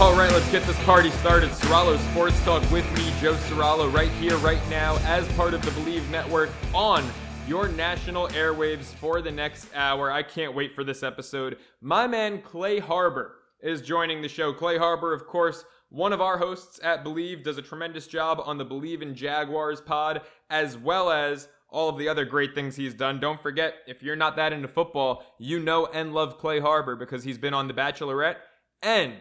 All right, let's get this party started. Soralo Sports Talk with me, Joe Soralo, right here, right now, as part of the Believe Network on your national airwaves for the next hour. I can't wait for this episode. My man Clay Harbor is joining the show. Clay Harbor, of course, one of our hosts at Believe, does a tremendous job on the Believe in Jaguars pod, as well as all of the other great things he's done. Don't forget, if you're not that into football, you know and love Clay Harbor because he's been on The Bachelorette and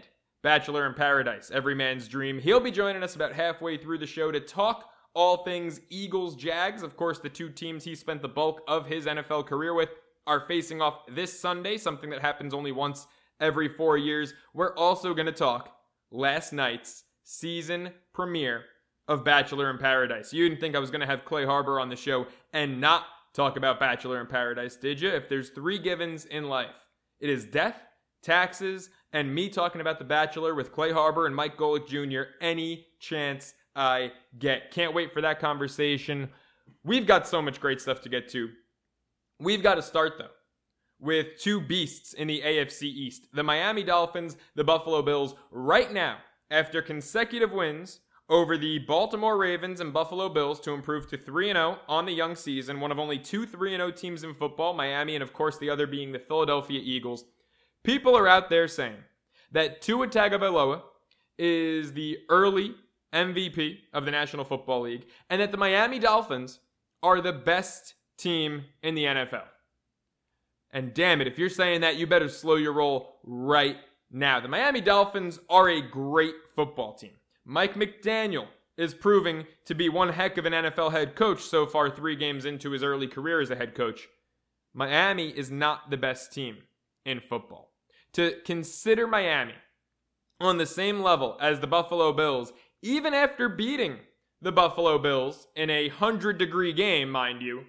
Bachelor in Paradise, every man's dream. He'll be joining us about halfway through the show to talk all things Eagles Jags. Of course, the two teams he spent the bulk of his NFL career with are facing off this Sunday, something that happens only once every four years. We're also going to talk last night's season premiere of Bachelor in Paradise. You didn't think I was going to have Clay Harbor on the show and not talk about Bachelor in Paradise, did you? If there's three givens in life, it is death, taxes, and me talking about The Bachelor with Clay Harbor and Mike Golic Jr. any chance I get. Can't wait for that conversation. We've got so much great stuff to get to. We've got to start, though, with two beasts in the AFC East the Miami Dolphins, the Buffalo Bills, right now, after consecutive wins over the Baltimore Ravens and Buffalo Bills to improve to 3 0 on the young season, one of only two 3 0 teams in football, Miami, and of course the other being the Philadelphia Eagles. People are out there saying that Tua Tagovailoa is the early MVP of the National Football League and that the Miami Dolphins are the best team in the NFL. And damn it, if you're saying that, you better slow your roll right now. The Miami Dolphins are a great football team. Mike McDaniel is proving to be one heck of an NFL head coach so far, three games into his early career as a head coach. Miami is not the best team in football. To consider Miami on the same level as the Buffalo Bills, even after beating the Buffalo Bills in a 100 degree game, mind you,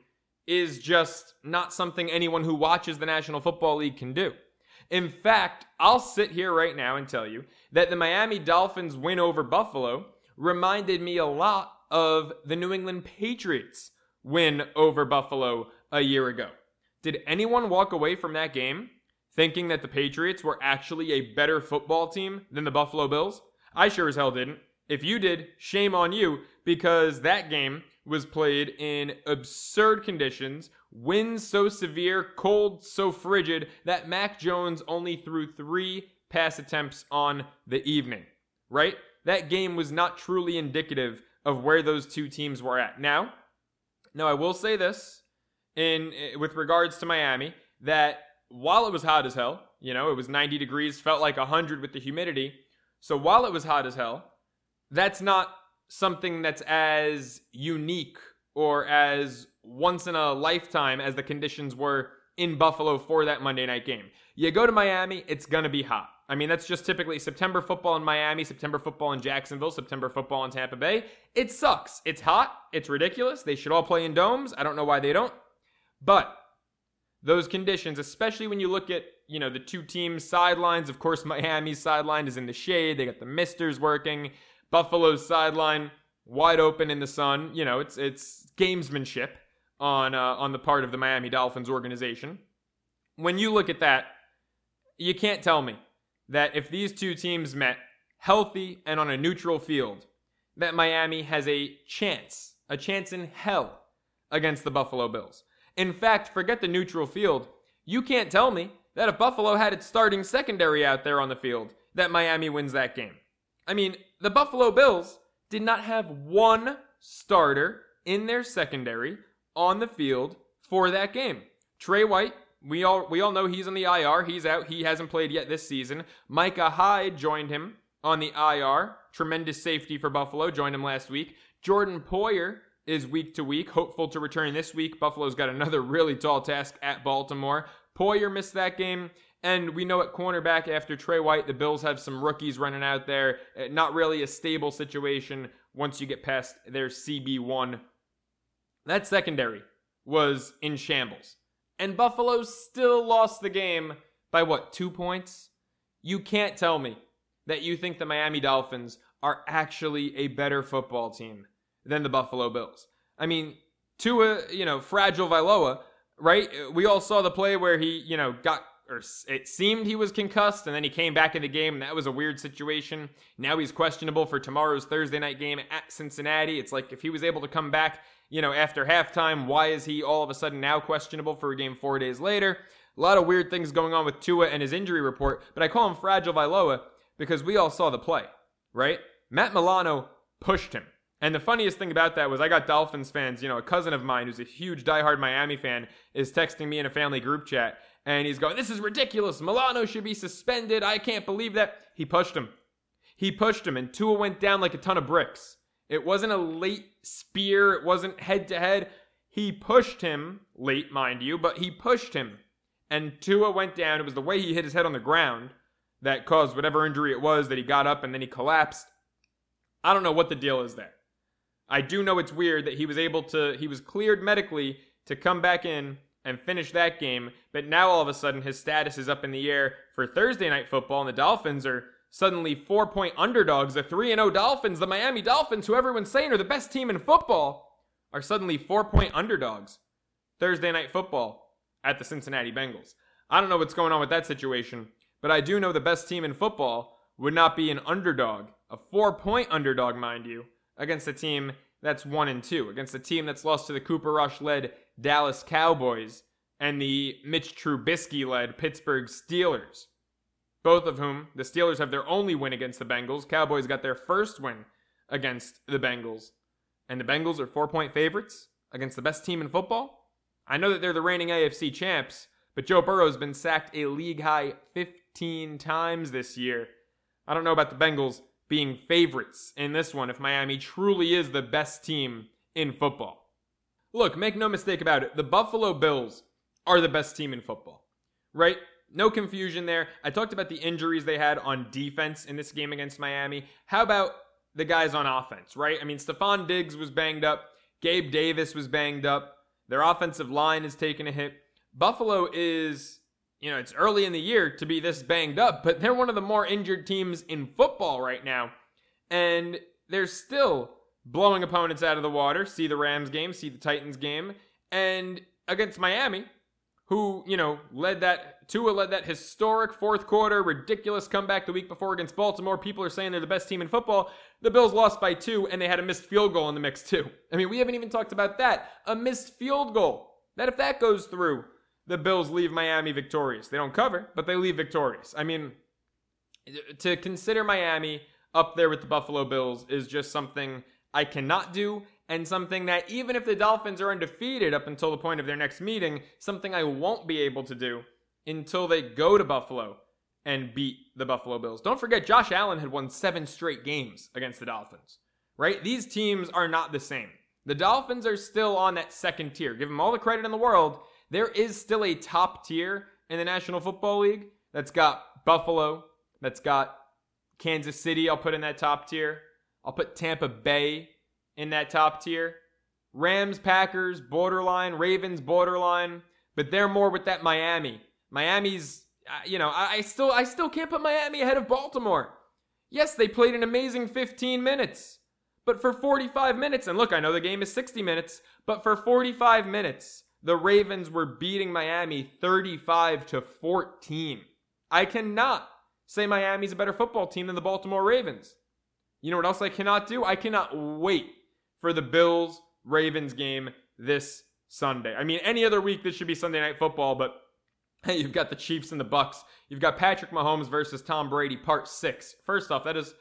is just not something anyone who watches the National Football League can do. In fact, I'll sit here right now and tell you that the Miami Dolphins win over Buffalo reminded me a lot of the New England Patriots win over Buffalo a year ago. Did anyone walk away from that game thinking that the Patriots were actually a better football team than the Buffalo Bills? I sure as hell didn't. If you did, shame on you because that game was played in absurd conditions, winds so severe, cold so frigid that Mac Jones only threw three pass attempts on the evening, right? That game was not truly indicative of where those two teams were at. Now, now I will say this in eh, with regards to Miami that while it was hot as hell, you know, it was 90 degrees, felt like 100 with the humidity. So while it was hot as hell, that's not something that's as unique or as once in a lifetime as the conditions were in Buffalo for that Monday night game. You go to Miami, it's going to be hot. I mean, that's just typically September football in Miami, September football in Jacksonville, September football in Tampa Bay. It sucks. It's hot. It's ridiculous. They should all play in domes. I don't know why they don't. But those conditions, especially when you look at, you know, the two teams' sidelines. Of course, Miami's sideline is in the shade. They got the misters working. Buffalo's sideline wide open in the sun. You know, it's it's gamesmanship on uh, on the part of the Miami Dolphins organization. When you look at that, you can't tell me that if these two teams met healthy and on a neutral field, that Miami has a chance, a chance in hell against the Buffalo Bills. In fact, forget the neutral field. You can't tell me that if Buffalo had its starting secondary out there on the field, that Miami wins that game. I mean, the Buffalo Bills did not have one starter in their secondary on the field for that game. Trey White, we all we all know he's on the IR. He's out. He hasn't played yet this season. Micah Hyde joined him on the IR. Tremendous safety for Buffalo. Joined him last week. Jordan Poyer is week to week, hopeful to return this week. Buffalo's got another really tall task at Baltimore. Poyer missed that game, And we know at cornerback after Trey White, the Bills have some rookies running out there. Uh, Not really a stable situation once you get past their CB1. That secondary was in shambles. And Buffalo still lost the game by what, two points? You can't tell me that you think the Miami Dolphins are actually a better football team than the Buffalo Bills. I mean, Tua, you know, fragile Viloa, right? We all saw the play where he, you know, got or it seemed he was concussed and then he came back in the game and that was a weird situation. Now he's questionable for tomorrow's Thursday night game at Cincinnati. It's like if he was able to come back, you know, after halftime, why is he all of a sudden now questionable for a game 4 days later? A lot of weird things going on with Tua and his injury report, but I call him fragile Viloa because we all saw the play, right? Matt Milano pushed him. And the funniest thing about that was I got Dolphins fans, you know, a cousin of mine who's a huge diehard Miami fan is texting me in a family group chat and he's going, This is ridiculous. Milano should be suspended. I can't believe that. He pushed him. He pushed him and Tua went down like a ton of bricks. It wasn't a late spear, it wasn't head to head. He pushed him, late, mind you, but he pushed him. And Tua went down. It was the way he hit his head on the ground that caused whatever injury it was that he got up and then he collapsed. I don't know what the deal is there. I do know it's weird that he was able to, he was cleared medically to come back in and finish that game, but now all of a sudden his status is up in the air for Thursday night football, and the Dolphins are suddenly four point underdogs. The 3 0 Dolphins, the Miami Dolphins, who everyone's saying are the best team in football, are suddenly four point underdogs. Thursday night football at the Cincinnati Bengals. I don't know what's going on with that situation, but I do know the best team in football would not be an underdog, a four point underdog, mind you, against a team that's one and two, against a team that's lost to the Cooper Rush led Dallas Cowboys and the Mitch Trubisky led Pittsburgh Steelers. Both of whom, the Steelers have their only win against the Bengals. Cowboys got their first win against the Bengals. And the Bengals are four point favorites against the best team in football. I know that they're the reigning AFC champs, but Joe Burrow's been sacked a league high 15 times this year. I don't know about the Bengals being favorites in this one if Miami truly is the best team in football. Look, make no mistake about it, the Buffalo Bills are the best team in football, right? No confusion there. I talked about the injuries they had on defense in this game against Miami. How about the guys on offense, right? I mean, Stefon Diggs was banged up, Gabe Davis was banged up, their offensive line is taking a hit. Buffalo is you know, it's early in the year to be this banged up, but they're one of the more injured teams in football right now. And they're still blowing opponents out of the water. See the Rams game, see the Titans game. And against Miami, who, you know, led that, Tua led that historic fourth quarter, ridiculous comeback the week before against Baltimore. People are saying they're the best team in football. The Bills lost by two, and they had a missed field goal in the mix, too. I mean, we haven't even talked about that. A missed field goal. That if that goes through, the Bills leave Miami victorious. They don't cover, but they leave victorious. I mean, to consider Miami up there with the Buffalo Bills is just something I cannot do, and something that even if the Dolphins are undefeated up until the point of their next meeting, something I won't be able to do until they go to Buffalo and beat the Buffalo Bills. Don't forget, Josh Allen had won seven straight games against the Dolphins, right? These teams are not the same. The Dolphins are still on that second tier. Give them all the credit in the world. There is still a top tier in the National Football League that's got Buffalo, that's got Kansas City, I'll put in that top tier. I'll put Tampa Bay in that top tier. Rams, Packers, borderline. Ravens, borderline. But they're more with that Miami. Miami's, uh, you know, I, I still, I still can't put Miami ahead of Baltimore. Yes, they played an amazing 15 minutes, but for 45 minutes, and look, I know the game is 60 minutes, but for 45 minutes, the Ravens were beating Miami 35 to 14. I cannot say Miami's a better football team than the Baltimore Ravens. You know what else I cannot do? I cannot wait for the Bills Ravens game this Sunday. I mean, any other week this should be Sunday night football, but hey, you've got the Chiefs and the Bucs. You've got Patrick Mahomes versus Tom Brady, part six. First off, that is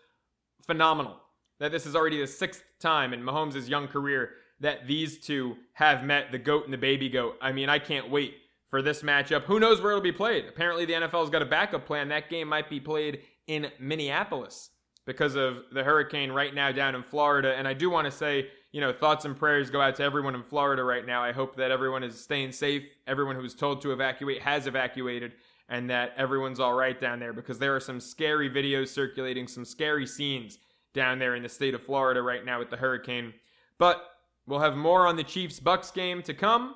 phenomenal. That this is already the sixth time in Mahomes' young career that these two have met the goat and the baby goat. I mean, I can't wait for this matchup. Who knows where it'll be played? Apparently, the NFL's got a backup plan. That game might be played in Minneapolis because of the hurricane right now down in Florida. And I do want to say, you know, thoughts and prayers go out to everyone in Florida right now. I hope that everyone is staying safe. Everyone who's told to evacuate has evacuated. and that everyone's all right down there because there are some scary videos circulating, some scary scenes down there in the state of Florida right now with the hurricane. But we'll have more on the Chiefs Bucs game to come.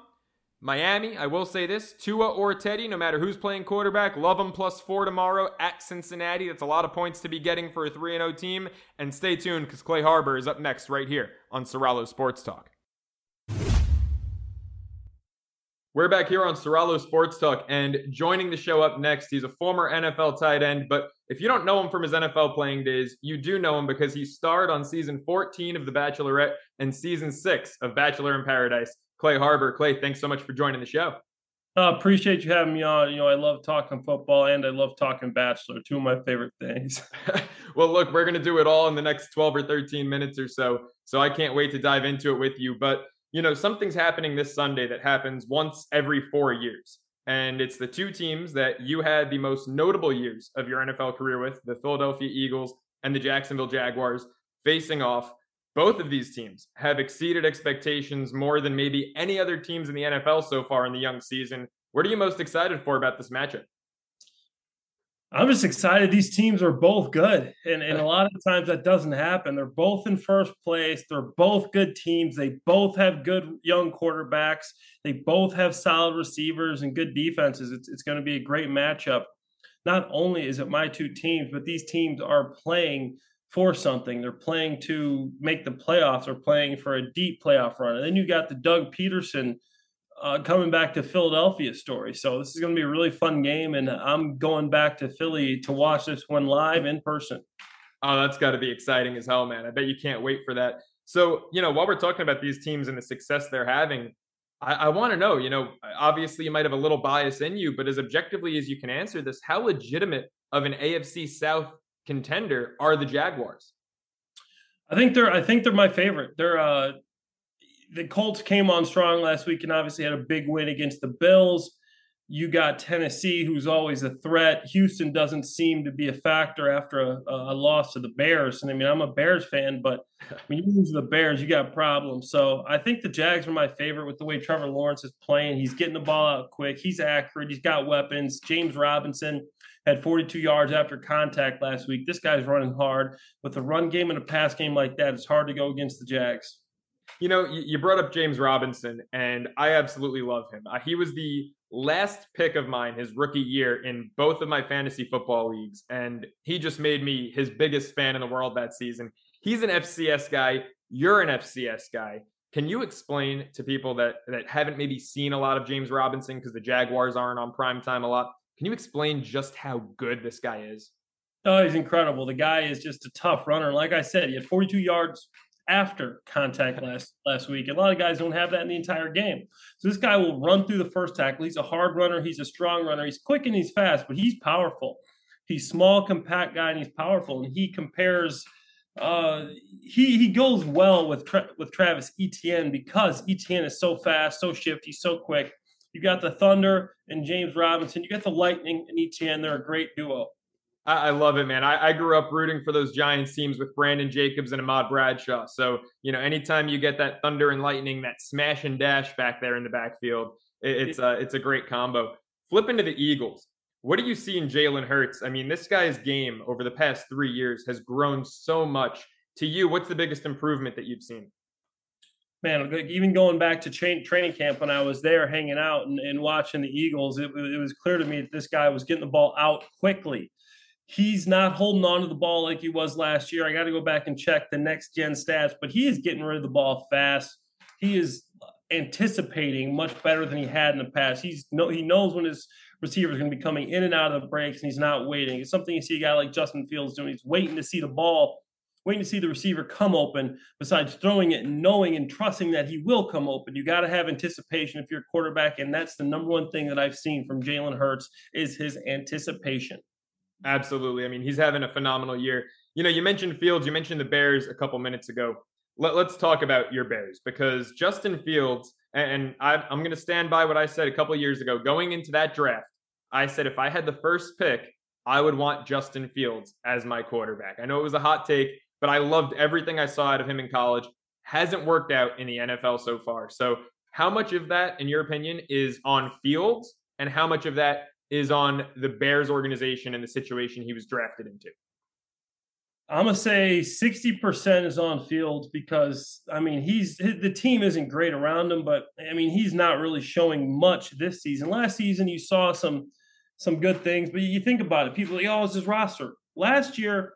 Miami, I will say this Tua or Teddy, no matter who's playing quarterback, love them plus four tomorrow at Cincinnati. That's a lot of points to be getting for a 3 0 team. And stay tuned because Clay Harbor is up next right here on Soralo Sports Talk. We're back here on Soralo Sports Talk, and joining the show up next, he's a former NFL tight end. But if you don't know him from his NFL playing days, you do know him because he starred on season 14 of The Bachelorette and season six of Bachelor in Paradise. Clay Harbor. Clay, thanks so much for joining the show. Uh, appreciate you having me on. You know, I love talking football and I love talking Bachelor, two of my favorite things. well, look, we're going to do it all in the next 12 or 13 minutes or so. So I can't wait to dive into it with you. But you know, something's happening this Sunday that happens once every four years. And it's the two teams that you had the most notable years of your NFL career with the Philadelphia Eagles and the Jacksonville Jaguars facing off. Both of these teams have exceeded expectations more than maybe any other teams in the NFL so far in the young season. What are you most excited for about this matchup? I'm just excited. These teams are both good. And, and a lot of times that doesn't happen. They're both in first place. They're both good teams. They both have good young quarterbacks. They both have solid receivers and good defenses. It's, it's going to be a great matchup. Not only is it my two teams, but these teams are playing for something. They're playing to make the playoffs. They're playing for a deep playoff run. And then you got the Doug Pederson – uh, coming back to Philadelphia story. So this is going to be a really fun game, and I'm going back to Philly to watch this one live in person. Oh, that's got to be exciting as hell, man! I bet you can't wait for that. So, you know, while we're talking about these teams and the success they're having, I, I want to know, you know, obviously you might have a little bias in you, but as objectively as you can answer this, how legitimate of an AFC South contender are the Jaguars? I think they're I think they're my favorite. They're uh the Colts came on strong last week and obviously had a big win against the Bills. You got Tennessee, who's always a threat. Houston doesn't seem to be a factor after a, a loss to the Bears. And I mean, I'm a Bears fan, but when you lose to the Bears, you got problems. So I think the Jags are my favorite with the way Trevor Lawrence is playing. He's getting the ball out quick. He's accurate. He's got weapons. James Robinson had 42 yards after contact last week. This guy's running hard. With a run game and a pass game like that, it's hard to go against the Jags. You know, you brought up James Robinson, and I absolutely love him. Uh, he was the last pick of mine his rookie year in both of my fantasy football leagues, and he just made me his biggest fan in the world that season. He's an FCS guy. You're an FCS guy. Can you explain to people that that haven't maybe seen a lot of James Robinson because the Jaguars aren't on prime time a lot? Can you explain just how good this guy is? Oh, he's incredible. The guy is just a tough runner. Like I said, he had 42 yards after contact last last week. A lot of guys don't have that in the entire game. So this guy will run through the first tackle. He's a hard runner. He's a strong runner. He's quick and he's fast, but he's powerful. He's small, compact guy, and he's powerful. And he compares. Uh, he he goes well with Tra- with Travis Etienne because Etienne is so fast, so shifty, so quick. You got the Thunder and James Robinson. You got the Lightning and Etienne. They're a great duo. I, love it, man. I, I, grew up rooting for those Giants teams with Brandon Jacobs and Ahmad Bradshaw. So, you know, anytime you get that thunder and lightning, that smash and dash back there in the backfield, it, it's a, it's a great combo. Flipping to the Eagles. What do you see in Jalen Hurts? I mean, this guy's game over the past three years has grown so much. To you, what's the biggest improvement that you've seen? man, even going back to tra- training camp when I was there hanging out and, and watching the Eagles, it, it, was clear to me that this guy was getting the ball out quickly he's not holding on to the ball like he was last year. I got to go back and check the next gen stats, but he is getting rid of the ball fast. He is anticipating much better than he had in the past. He's no he knows when his receiver is going to be coming in and out of the breaks and he's not waiting. It's something you see a guy like Justin Fields doing. He's waiting to see the ball, waiting to see the receiver come open, besides throwing it and knowing and trusting that he will come open. You got to have anticipation if you're a quarterback, and that's the number one thing that I've seen from Jalen Hurts is his anticipation. Absolutely. I mean, he's having a phenomenal year. You know, you mentioned Fields, you mentioned the Bears a couple minutes ago. Let, us talk about your Bears because Justin Fields, and I, am going to stand by what I said a couple years ago. Going into that draft, I said if I had the first pick, I would want Justin Fields as my quarterback. I know it was a hot take, but I loved everything I saw out of him in college. Hasn't worked out in the NFL so far. So, how much of that, in your opinion, is on Fields, and how much of that is on the Bears organization and the situation he was drafted into? I'm gonna say 60% is on Fields because I mean he's the team isn't great around him, but I mean he's not really showing much this season. Last season you saw some some good things, but you think about it, people like, oh, it's his roster. Last year,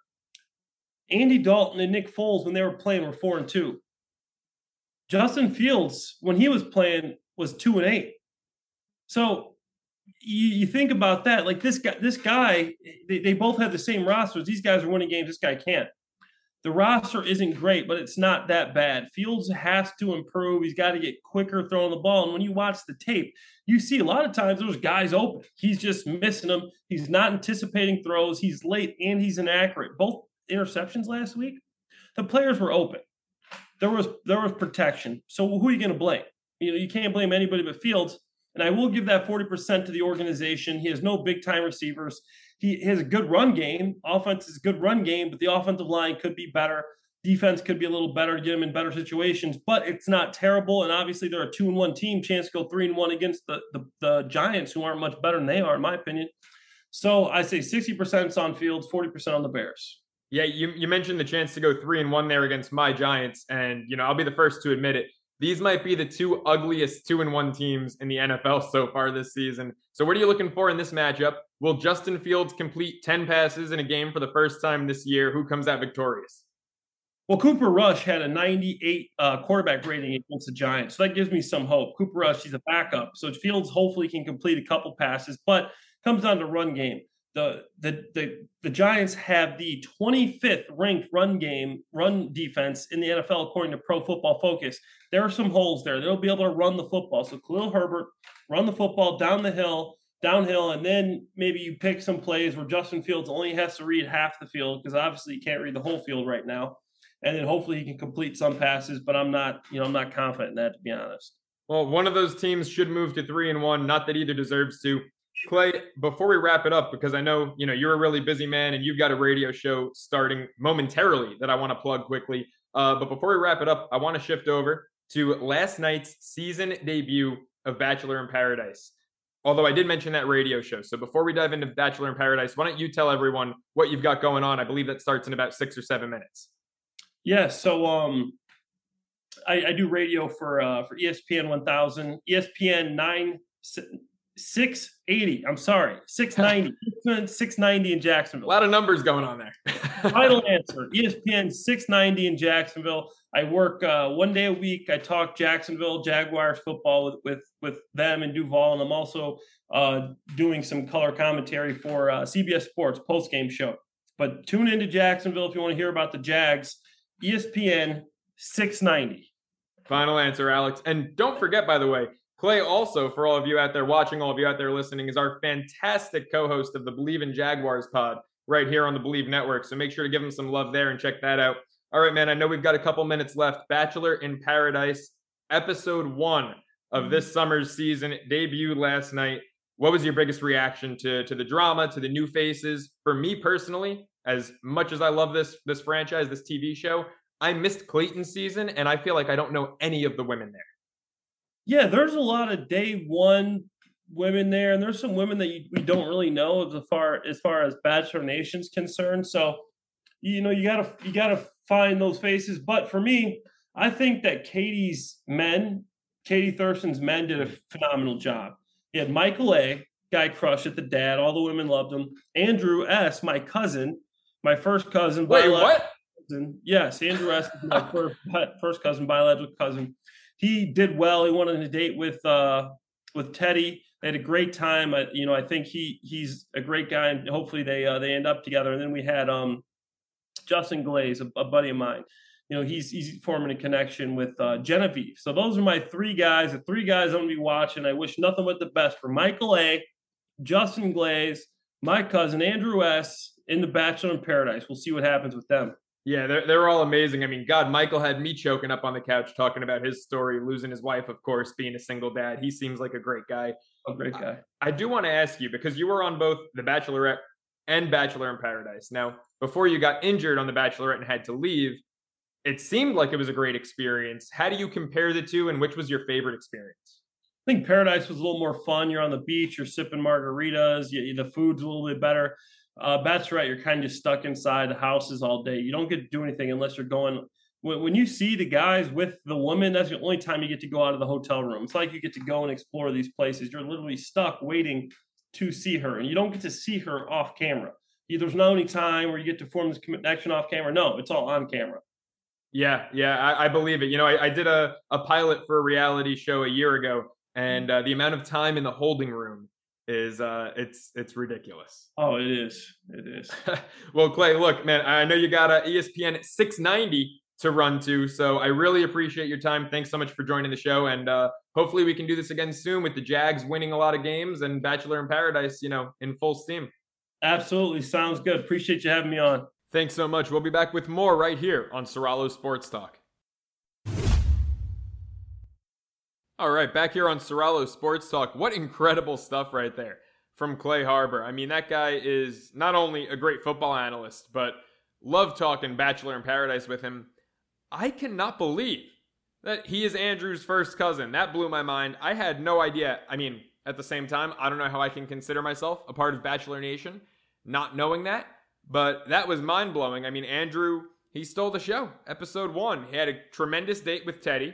Andy Dalton and Nick Foles, when they were playing, were four and two. Justin Fields, when he was playing, was two and eight. So you, you think about that, like this guy, this guy, they, they both have the same rosters. These guys are winning games. This guy can't. The roster isn't great, but it's not that bad. Fields has to improve. He's got to get quicker throwing the ball. And when you watch the tape, you see a lot of times those guys open. He's just missing them. He's not anticipating throws. He's late and he's inaccurate. Both interceptions last week, the players were open. There was there was protection. So who are you going to blame? You know, you can't blame anybody but Fields. And I will give that 40% to the organization. He has no big time receivers. He has a good run game. Offense is a good run game, but the offensive line could be better. Defense could be a little better to get him in better situations, but it's not terrible. And obviously, they're a two and one team. Chance to go three and one against the, the, the Giants, who aren't much better than they are, in my opinion. So I say 60% is on Fields, 40% on the Bears. Yeah, you, you mentioned the chance to go three and one there against my Giants, and you know I'll be the first to admit it. These might be the two ugliest two and one teams in the NFL so far this season. So what are you looking for in this matchup? Will Justin Fields complete ten passes in a game for the first time this year? Who comes out victorious? Well, Cooper Rush had a 98 uh, quarterback rating against the Giants. So that gives me some hope. Cooper Rush, he's a backup. So Fields hopefully can complete a couple passes, but comes down to run game the the the, the Giants have the 25th ranked run game run defense in the NFL according to Pro Football Focus. There are some holes there. They'll be able to run the football. So Khalil Herbert run the football down the hill, downhill, and then maybe you pick some plays where Justin Fields only has to read half the field because obviously he can't read the whole field right now. And then hopefully he can complete some passes, but I'm not, you know, I'm not confident in that to be honest. Well, one of those teams should move to three and one. Not that either deserves to. Clay, before we wrap it up, because I know you know you're a really busy man and you've got a radio show starting momentarily that I want to plug quickly. Uh, but before we wrap it up, I want to shift over to last night's season debut of Bachelor in Paradise. Although I did mention that radio show. So before we dive into Bachelor in Paradise, why don't you tell everyone what you've got going on? I believe that starts in about six or seven minutes. Yeah. So um, I, I do radio for uh, for ESPN 1000, ESPN 9 680. I'm sorry, 690. 690 in Jacksonville. A lot of numbers going on there. Final answer ESPN 690 in Jacksonville. I work uh, one day a week. I talk Jacksonville Jaguars football with, with, with them and Duval. And I'm also uh, doing some color commentary for uh, CBS Sports post game show. But tune into Jacksonville if you want to hear about the Jags. ESPN 690. Final answer, Alex. And don't forget, by the way, Clay, also, for all of you out there watching, all of you out there listening, is our fantastic co host of the Believe in Jaguars pod right here on the Believe Network. So make sure to give him some love there and check that out. All right, man, I know we've got a couple minutes left. Bachelor in Paradise, episode one of mm-hmm. this summer's season, debuted last night. What was your biggest reaction to, to the drama, to the new faces? For me personally, as much as I love this this franchise, this TV show, I missed Clayton's season, and I feel like I don't know any of the women there yeah, there's a lot of day one women there, and there's some women that you, we don't really know as far as far as Bachelor Nation's concerned. So, you know, you gotta you gotta find those faces. But for me, I think that Katie's men, Katie Thurston's men, did a phenomenal job. He had Michael A, guy crush at the dad. All the women loved him. Andrew S, my cousin, my first cousin. Wait, what? Cousin. Yes, Andrew S my first, first cousin, biological cousin he did well. He went on a date with uh, with Teddi. They had a great time. I, you know, I think he he's a great guy, and hopefully they uh, they end up together. And then we had um, Justin Glaze, a, a buddy of mine. You know, he's he's forming a connection with uh, Genevieve. So those are my three guys. The three guys I'm gonna be watching. I wish nothing but the best for Michael A, Justin Glaze, my cousin Andrew S. in the Bachelor in Paradise. We'll see what happens with them. Yeah, they're, they're all amazing. I mean, God, Michael had me choking up on the couch talking about his story, losing his wife, of course, being a single dad. He seems like a great guy. A great guy. I, I do want to ask you because you were on both The Bachelorette and Bachelor in Paradise. Now, before you got injured on The Bachelorette and had to leave, it seemed like it was a great experience. How do you compare the two, and which was your favorite experience? I think Paradise was a little more fun. You're on the beach, you're sipping margaritas, you, the food's a little bit better. Uh, right. you're kind of just stuck inside the houses all day. You don't get to do anything unless you're going. When, when you see the guys with the woman, that's the only time you get to go out of the hotel room. It's like you get to go and explore these places. You're literally stuck waiting to see her, and you don't get to see her off camera. There's no any time where you get to form this connection off camera. No, it's all on camera. Yeah, yeah, I, I believe it. You know, I, I did a, a pilot for a reality show a year ago, and uh, the amount of time in the holding room is uh it's it's ridiculous. Oh, it is. It is. well, Clay, look, man, I know you got a ESPN 690 to run to, so I really appreciate your time. Thanks so much for joining the show, and uh, hopefully we can do this again soon with the Jags winning a lot of games and Bachelor in Paradise, you know, in full steam. Absolutely, sounds good. Appreciate you having me on. Thanks so much. We'll be back with more right here on Soralo Sports Talk. All right, back here on Soralo Sports Talk. What incredible stuff right there from Clay Harbor. I mean, that guy is not only a great football analyst, but love talking Bachelor in Paradise with him. I cannot believe that he is Andrew's first cousin. That blew my mind. I had no idea. I mean, at the same time, I don't know how I can consider myself a part of Bachelor Nation, not knowing that, but that was mind blowing. I mean, Andrew, he stole the show. Episode one, he had a tremendous date with Teddi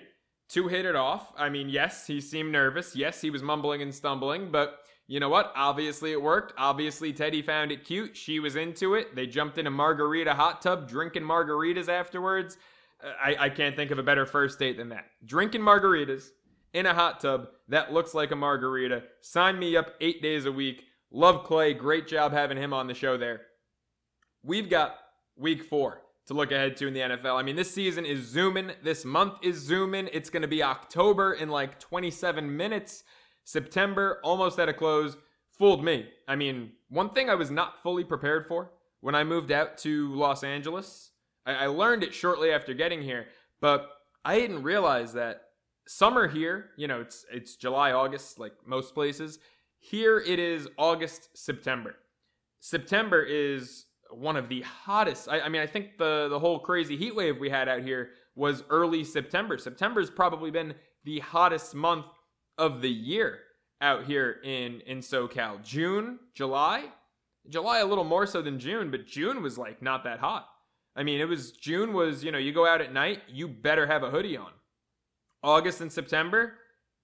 to hit it off. I mean, yes, he seemed nervous. Yes, he was mumbling and stumbling, but you know what? Obviously, it worked. Obviously, Teddi found it cute. She was into it. They jumped in a margarita hot tub, drinking margaritas afterwards. Uh, I, I can't think of a better first date than that. Drinking margaritas in a hot tub that looks like a margarita. Sign me up eight days a week. Love Clay. Great job having him on the show there. We've got week four to look ahead to in the NFL. I mean, this season is zooming. This month is zooming. It's going to be October in like 27 minutes. September almost at a close. Fooled me. I mean, one thing I was not fully prepared for when I moved out to Los Angeles, I, I learned it shortly after getting here, but I didn't realize that summer here, you know, it's it's July, August, like most places. Here it is August, September. September is one of the hottest. I, I, mean, I think the the whole crazy heat wave we had out here was early September. September's probably been the hottest month of the year out here in in SoCal. June, July, July a little more so than June, but June was like not that hot. I mean, it was June was you know you go out at night, you better have a hoodie on. August and September,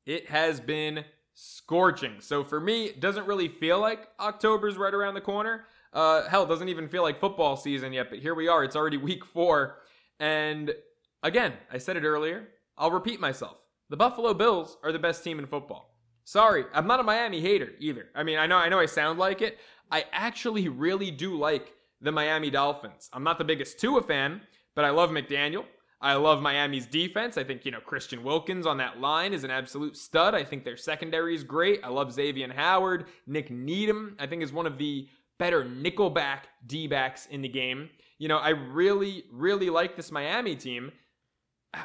it has been scorching. So for me, it doesn't really feel like October's right around the corner. Uh, hell, doesn't even feel like football season yet, but here we are. It's already week four. And again, I said it earlier. I'll repeat myself. The Buffalo Bills are the best team in football. Sorry, I'm not a Miami hater either. I mean, I know I know I sound like it. I actually really do like the Miami Dolphins. I'm not the biggest Tua fan, but I love McDaniel. I love Miami's defense. I think, you know, Christian Wilkins on that line is an absolute stud. I think their secondary is great. I love Xavier Howard. Nik Needham, I think, is one of the better nickelback D backs in the game. You know, I really, really like this Miami team.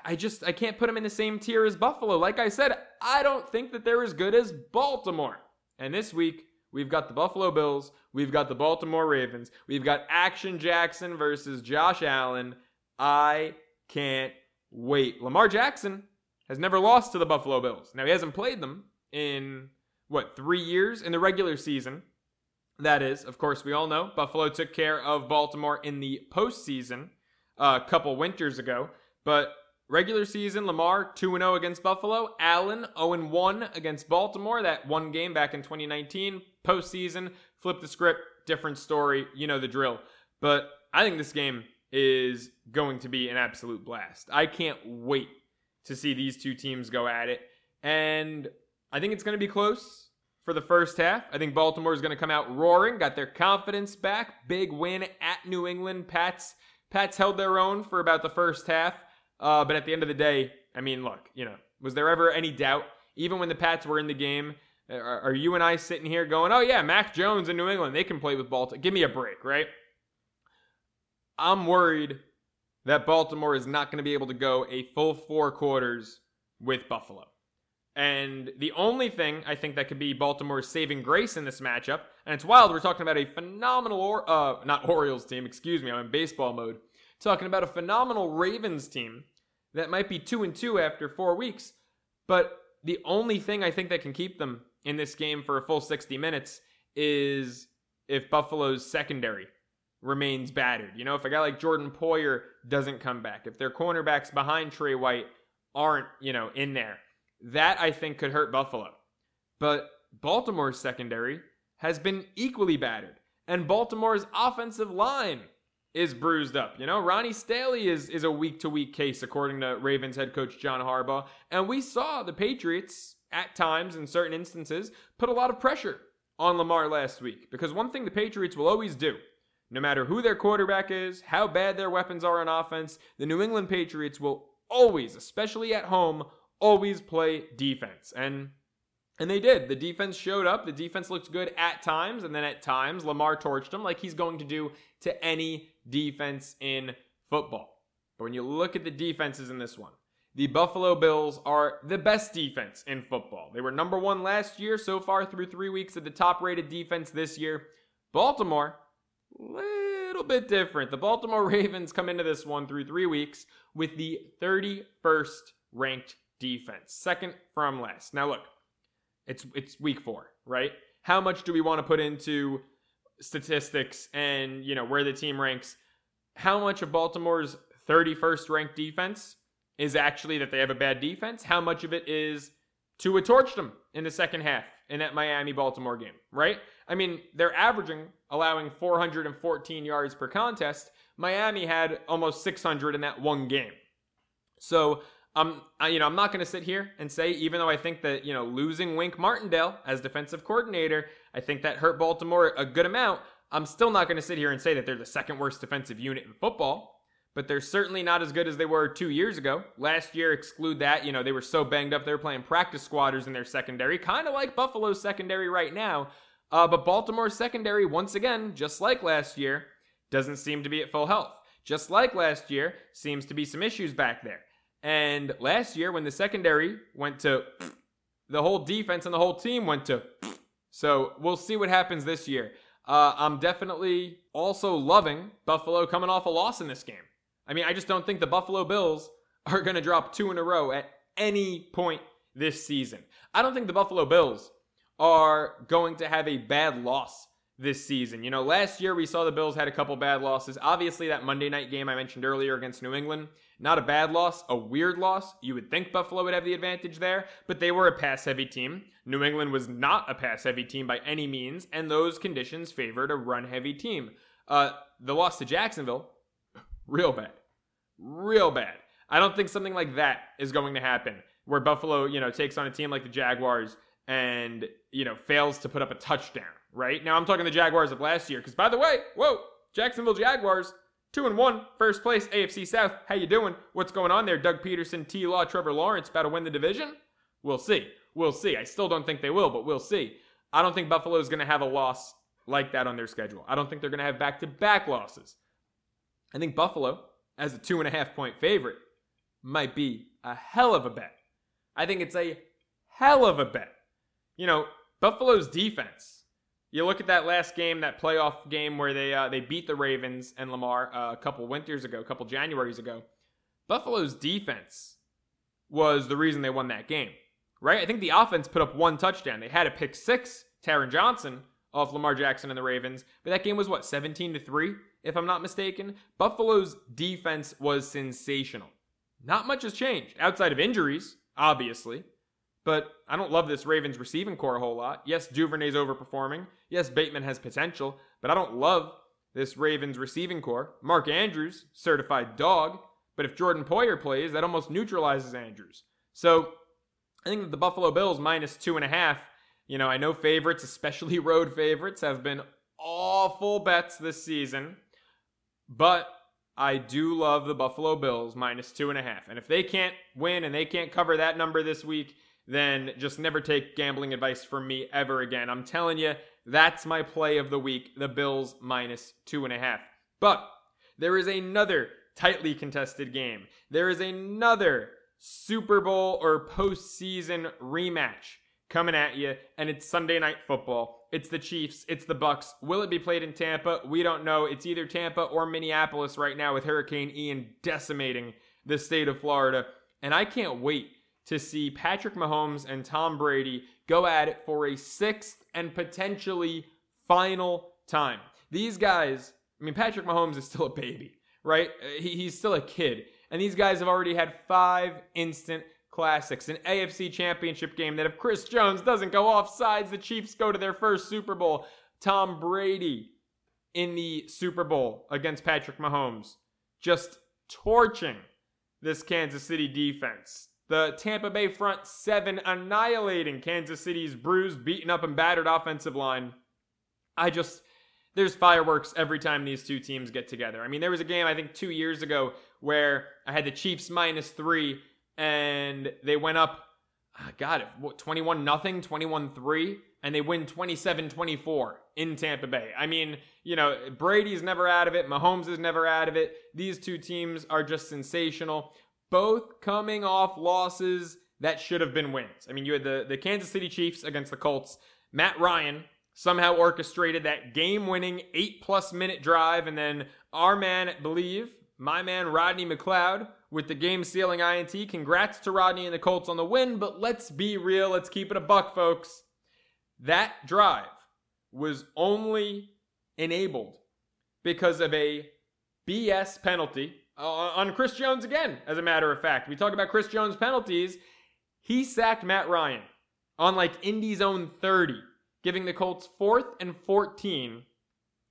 I just I can't put them in the same tier as Buffalo. Like I said, I don't think that they're as good as Baltimore. And this week we've got the Buffalo Bills, we've got the Baltimore Ravens, we've got Action Jackson versus Josh Allen. I can't wait. Lamar Jackson has never lost to the Buffalo Bills. Now he hasn't played them in what three years in the regular season. That is, of course, we all know Buffalo took care of Baltimore in the postseason uh, a couple winters ago. But regular season, Lamar 2 0 against Buffalo. Allen 0 1 against Baltimore. That one game back in 2019. Postseason, flip the script, different story. You know the drill. But I think this game is going to be an absolute blast. I can't wait to see these two teams go at it. And I think it's going to be close for the first half. I think Baltimore is going to come out roaring, got their confidence back. Big win at New England. Pats Pats held their own for about the first half, uh, but at the end of the day, I mean, look, you know, was there ever any doubt, even when the Pats were in the game? Are, are you and I sitting here going, "Oh yeah, Mac Jones in New England, they can play with Baltimore"? Give me a break, right? I'm worried that Baltimore is not going to be able to go a full four quarters with Buffalo. And the only thing I think that could be Baltimore's saving grace in this matchup, and it's wild, we're talking about a phenomenal, or, uh, not Orioles team, excuse me, I'm in baseball mode. Talking about a phenomenal Ravens team that might be two and two after four weeks, but the only thing I think that can keep them in this game for a full 60 minutes is if Buffalo's secondary remains battered. You know, if a guy like Jordan Poyer doesn't come back, if their cornerbacks behind Trey White aren't, you know, in there, that I think could hurt Buffalo. But Baltimore's secondary has been equally battered, and Baltimore's offensive line is bruised up. You know, Ronnie Stanley is is a week to week case according to Ravens head coach John Harbaugh, and we saw the Patriots at times in certain instances put a lot of pressure on Lamar last week because one thing the Patriots will always do, no matter who their quarterback is, how bad their weapons are on offense, the New England Patriots will always, especially at home, always play defense. And and they did. The defense showed up. The defense looked good at times, and then at times Lamar torched them like he's going to do to any defense in football. But when you look at the defenses in this one, the Buffalo Bills are the best defense in football. They were number one last year, so far through three weeks of the top rated defense this year. Baltimore, little bit different. The Baltimore Ravens come into this one through three weeks with the 31st ranked defense, second from last. Now look, it's it's week four, right? How much do we want to put into statistics and you know where the team ranks? How much of Baltimore's 31st ranked defense is actually that they have a bad defense? How much of it is to Tua torched them in the second half in that Miami Baltimore game, right? I mean, they're averaging allowing 414 yards per contest. Miami had almost 600 in that one game. So, um, I, you know, I'm not going to sit here and say, even though I think that you know losing Wink Martindale as defensive coordinator, I think that hurt Baltimore a good amount. I'm still not going to sit here and say that they're the second worst defensive unit in football but they're certainly not as good as they were two years ago. Last year, exclude that. You know, they were so banged up, they were playing practice squatters in their secondary, kind of like Buffalo's secondary right now. Uh, but Baltimore's secondary, once again, just like last year, doesn't seem to be at full health. Just like last year, seems to be some issues back there. And last year, when the secondary went to the whole defense and the whole team went to so we'll see what happens this year. Uh, I'm definitely also loving Buffalo coming off a loss in this game. I mean, I just don't think the Buffalo Bills are going to drop two in a row at any point this season. I don't think the Buffalo Bills are going to have a bad loss this season. You know, last year we saw the Bills had a couple bad losses. Obviously, that Monday night game I mentioned earlier against New England, not a bad loss, a weird loss. You would think Buffalo would have the advantage there, but they were a pass heavy team. New England was not a pass heavy team by any means, and those conditions favored a run heavy team. Uh, the loss to Jacksonville, real bad. Real bad. I don't think something like that is going to happen where Buffalo, you know, takes on a team like the Jaguars and, you know, fails to put up a touchdown, right? Now I'm talking the Jaguars of last year because by the way, whoa, Jacksonville Jaguars, 2 and one, first place AFC South. How you doing? What's going on there? Doug Pederson, T Law, Trevor Lawrence about to win the division? We'll see. We'll see. I still don't think they will, but we'll see. I don't think Buffalo is going to have a loss like that on their schedule. I don't think they're going to have back to back losses. I think Buffalo, as a two and a half point favorite, might be a hell of a bet. I think it's a hell of a bet. You know, Buffalo's defense. You look at that last game, that playoff game where they uh, they beat the Ravens and Lamar uh, a couple winters ago, a couple Januaries ago. Buffalo's defense was the reason they won that game, right? I think the offense put up one touchdown. They had a pick six, Taron Johnson, off Lamar Jackson and the Ravens. But that game was what, 17 to 3, if I'm not mistaken? Buffalo's defense was sensational. Not much has changed outside of injuries, obviously. But I don't love this Ravens receiving corps a whole lot. Yes, Duvernay's overperforming. Yes, Bateman has potential, but I don't love this Ravens receiving corps. Mark Andrews, certified dog. But if Jordan Poyer plays, that almost neutralizes Andrews. So I think that the Buffalo Bills minus two and a half you know, I know favorites, especially road favorites, have been awful bets this season, but I do love the Buffalo Bills minus two and a half. And if they can't win and they can't cover that number this week, then just never take gambling advice from me ever again. I'm telling you, that's my play of the week the Bills minus two and a half. But there is another tightly contested game. There is another Super Bowl or postseason rematch coming at you, and it's Sunday night football. It's the Chiefs, it's the Bucs. Will it be played in Tampa? We don't know. It's either Tampa or Minneapolis right now with Hurricane Ian decimating the state of Florida. And I can't wait to see Patrick Mahomes and Tom Brady go at it for a sixth and potentially final time. These guys, I mean, Patrick Mahomes is still a baby, right? He, he's still a kid. And these guys have already had five instant classics, an AFC championship game that if Chris Jones doesn't go off sides, the Chiefs go to their first Super Bowl. Tom Brady in the Super Bowl against Patrick Mahomes, just torching this Kansas City defense. The Tampa Bay front seven annihilating Kansas City's bruised, beaten up, and battered offensive line. I just, there's fireworks every time these two teams get together. I mean, there was a game, I think, two years ago where I had the Chiefs minus three and they went up, ah, God, what, 21 nothing, 21 3, and they win 27 24 in Tampa Bay. I mean, you know, Brady's never out of it, Mahomes is never out of it. These two teams are just sensational, both coming off losses that should have been wins. I mean, you had the, the Kansas City Chiefs against the Colts. Matt Ryan somehow orchestrated that game winning eight plus minute drive, and then our man, believe, my man Rodney McLeod with the game sealing INT. Congrats to Rodney and the Colts on the win, but let's be real. Let's keep it a buck, folks. That drive was only enabled because of a BS penalty Uh, on Chris Jones again, as a matter of fact. We talk about Chris Jones penalties. He sacked Matt Ryan on like Indy's own 30, giving the Colts fourth and 14,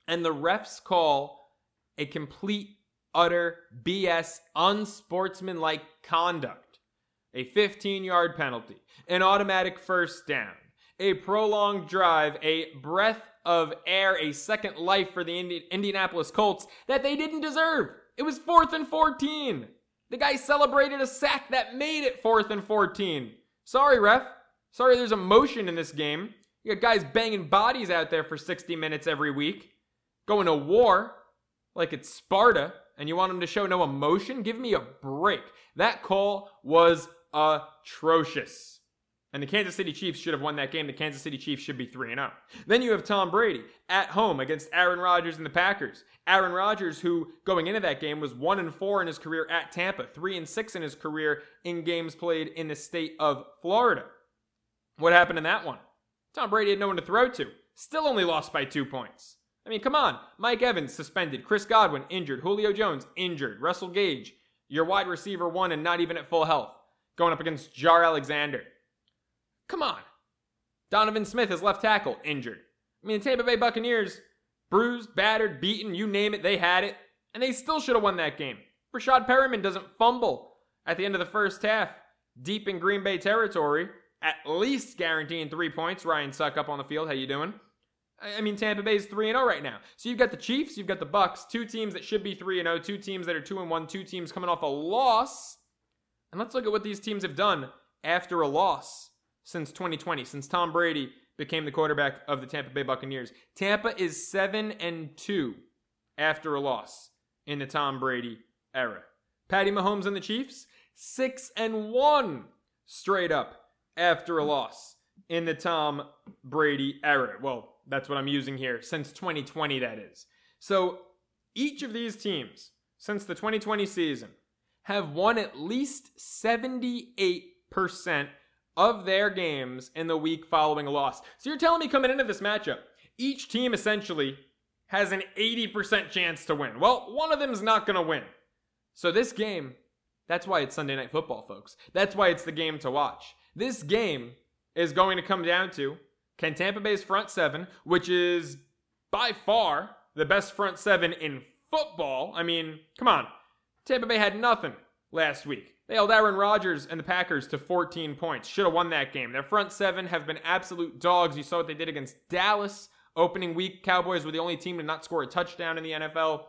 and the refs call a complete utter BS, unsportsmanlike conduct, a 15 yard penalty, an automatic first down, a prolonged drive, a breath of air, a second life for the Indi- Indianapolis Colts that they didn't deserve. It was fourth and 14. The guy celebrated a sack that made it fourth and 14. Sorry, ref. Sorry, there's emotion in this game. You got guys banging bodies out there for 60 minutes every week, going to war like it's Sparta and you want them to show no emotion? Give me a break. That call was atrocious. And the Kansas City Chiefs should have won that game. The Kansas City Chiefs should be 3 0. Then you have Tom Brady at home against Aaron Rodgers and the Packers. Aaron Rodgers, who going into that game was 1 and 4 in his career at Tampa, 3 and 6 in his career in games played in the state of Florida. What happened in that one? Tom Brady had no one to throw to. Still only lost by two points. I mean, come on. Mike Evans suspended. Chris Godwin injured. Julio Jones injured. Russell Gage, your wide receiver one and not even at full health, going up against Jaire Alexander. Come on. Donovan Smith is left tackle injured. I mean, the Tampa Bay Buccaneers, bruised, battered, beaten, you name it, they had it, and they still should have won that game. Breshad Perriman doesn't fumble at the end of the first half, deep in Green Bay territory, at least guaranteeing three points. Ryan Succop on the field. How you doing? I mean, Tampa Bay is 3 0 right now. So you've got the Chiefs, you've got the Bucs, two teams that should be 3 0, two teams that are 2 and 1, two teams coming off a loss. And let's look at what these teams have done after a loss since 2020, since Tom Brady became the quarterback of the Tampa Bay Buccaneers. Tampa is 7 and 2 after a loss in the Tom Brady era. Patty Mahomes and the Chiefs, 6 and 1 straight up after a loss in the Tom Brady era. Well, that's what I'm using here. Since 2020, that is. So each of these teams, since the 2020 season, have won at least 78% of their games in the week following a loss. So you're telling me coming into this matchup, each team essentially has an 80% chance to win. Well, one of them is not going to win. So this game, that's why it's Sunday Night Football, folks. That's why it's the game to watch. This game is going to come down to can Tampa Bay's front seven, which is by far the best front seven in football. I mean, come on. Tampa Bay had nothing last week. They held Aaron Rodgers and the Packers to 14 points. Should have won that game. Their front seven have been absolute dogs. You saw what they did against Dallas opening week. Cowboys were the only team to not score a touchdown in the NFL.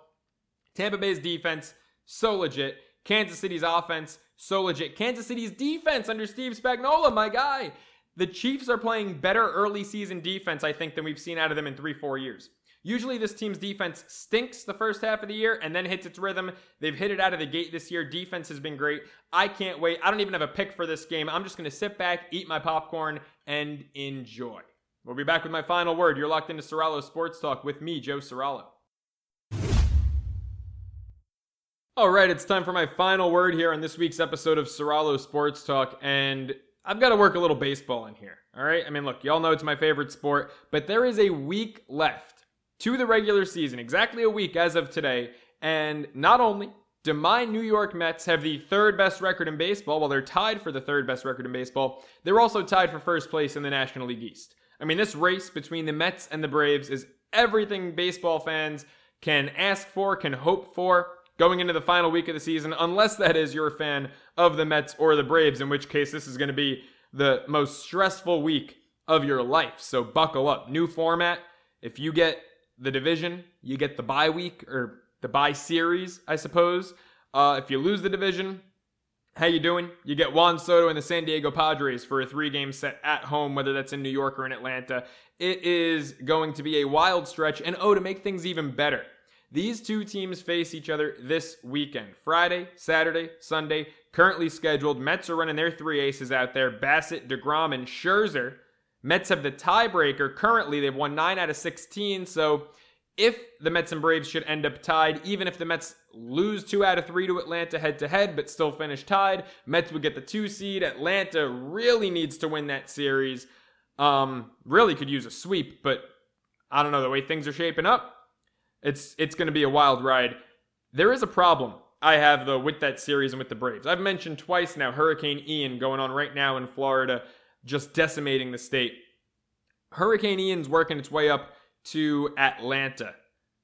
Tampa Bay's defense, so legit. Kansas City's offense, so legit. Kansas City's defense under Steve Spagnuolo, my guy. The Chiefs are playing better early season defense, I think, than we've seen out of them in three, four years. Usually, this team's defense stinks the first half of the year and then hits its rhythm. They've hit it out of the gate this year. Defense has been great. I can't wait. I don't even have a pick for this game. I'm just going to sit back, eat my popcorn, and enjoy. We'll be back with my final word. You're locked into Serralo Sports Talk with me, Joe Serralo. All right, it's time for my final word here on this week's episode of Soralo Sports Talk, and I've got to work a little baseball in here. All right, I mean, look, y'all know it's my favorite sport, but there is a week left to the regular season, exactly a week as of today, and not only do my New York Mets have the third best record in baseball, while they're tied for the third best record in baseball, they're also tied for first place in the National League East. I mean, this race between the Mets and the Braves is everything baseball fans can ask for, can hope for going into the final week of the season, unless that is you're a fan of the Mets or the Braves, in which case this is going to be the most stressful week of your life. So buckle up. New format. If you get the division, you get the bye week or the bye series, I suppose. Uh, if you lose the division, how you doing? You get Juan Soto and the San Diego Padres for a three-game set at home, whether that's in New York or in Atlanta. It is going to be a wild stretch, and oh, to make things even better, these two teams face each other this weekend Friday, Saturday, Sunday, currently scheduled. Mets are running their three aces out there Bassitt, DeGrom, and Scherzer. Mets have the tiebreaker. Currently, they've won 9 out of 16. So if the Mets and Braves should end up tied, even if the Mets lose 2 out of 3 to Atlanta head to head, but still finish tied, Mets would get the 2 seed. Atlanta really needs to win that series. Um, really could use a sweep, but I don't know the way things are shaping up. It's it's going to be a wild ride. There is a problem I have though with that series and with the Braves. I've mentioned twice now Hurricane Ian going on right now in Florida, just decimating the state. Hurricane Ian's working its way up to Atlanta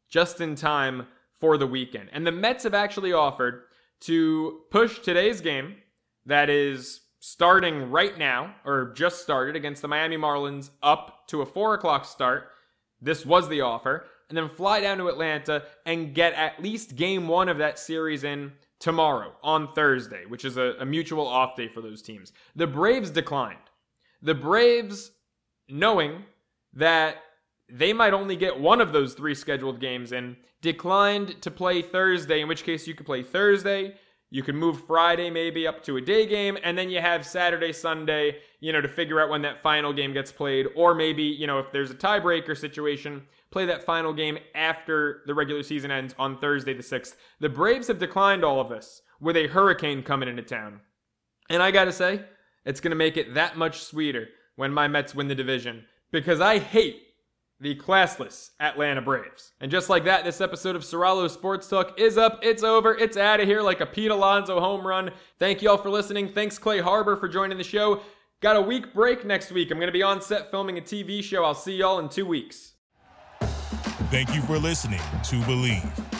just in time for the weekend. And the Mets have actually offered to push today's game that is starting right now, or just started against the Miami Marlins, up to a four o'clock start. This was the offer and then fly down to Atlanta and get at least game one of that series in tomorrow on Thursday, which is a, a, mutual off day for those teams. The Braves declined. The Braves, knowing that they might only get one of those three scheduled games in, declined to play Thursday, in which case you could play Thursday. You could move Friday maybe up to a day game, and then you have Saturday, Sunday, you know, to figure out when that final game gets played. Or maybe, you know, if there's a tiebreaker situation, play that final game after the regular season ends on Thursday the 6th. The Braves have declined all of this with a hurricane coming into town. And I gotta say, it's gonna make it that much sweeter when my Mets win the division because I hate the classless Atlanta Braves. And just like that, this episode of Soralo Sports Talk is up. It's over. It's out of here like a Pete Alonso home run. Thank you all for listening. Thanks, Clay Harbor, for joining the show. Got a week break next week. I'm going to be on set filming a TV show. I'll see y'all in two weeks. Thank you for listening to Bleav.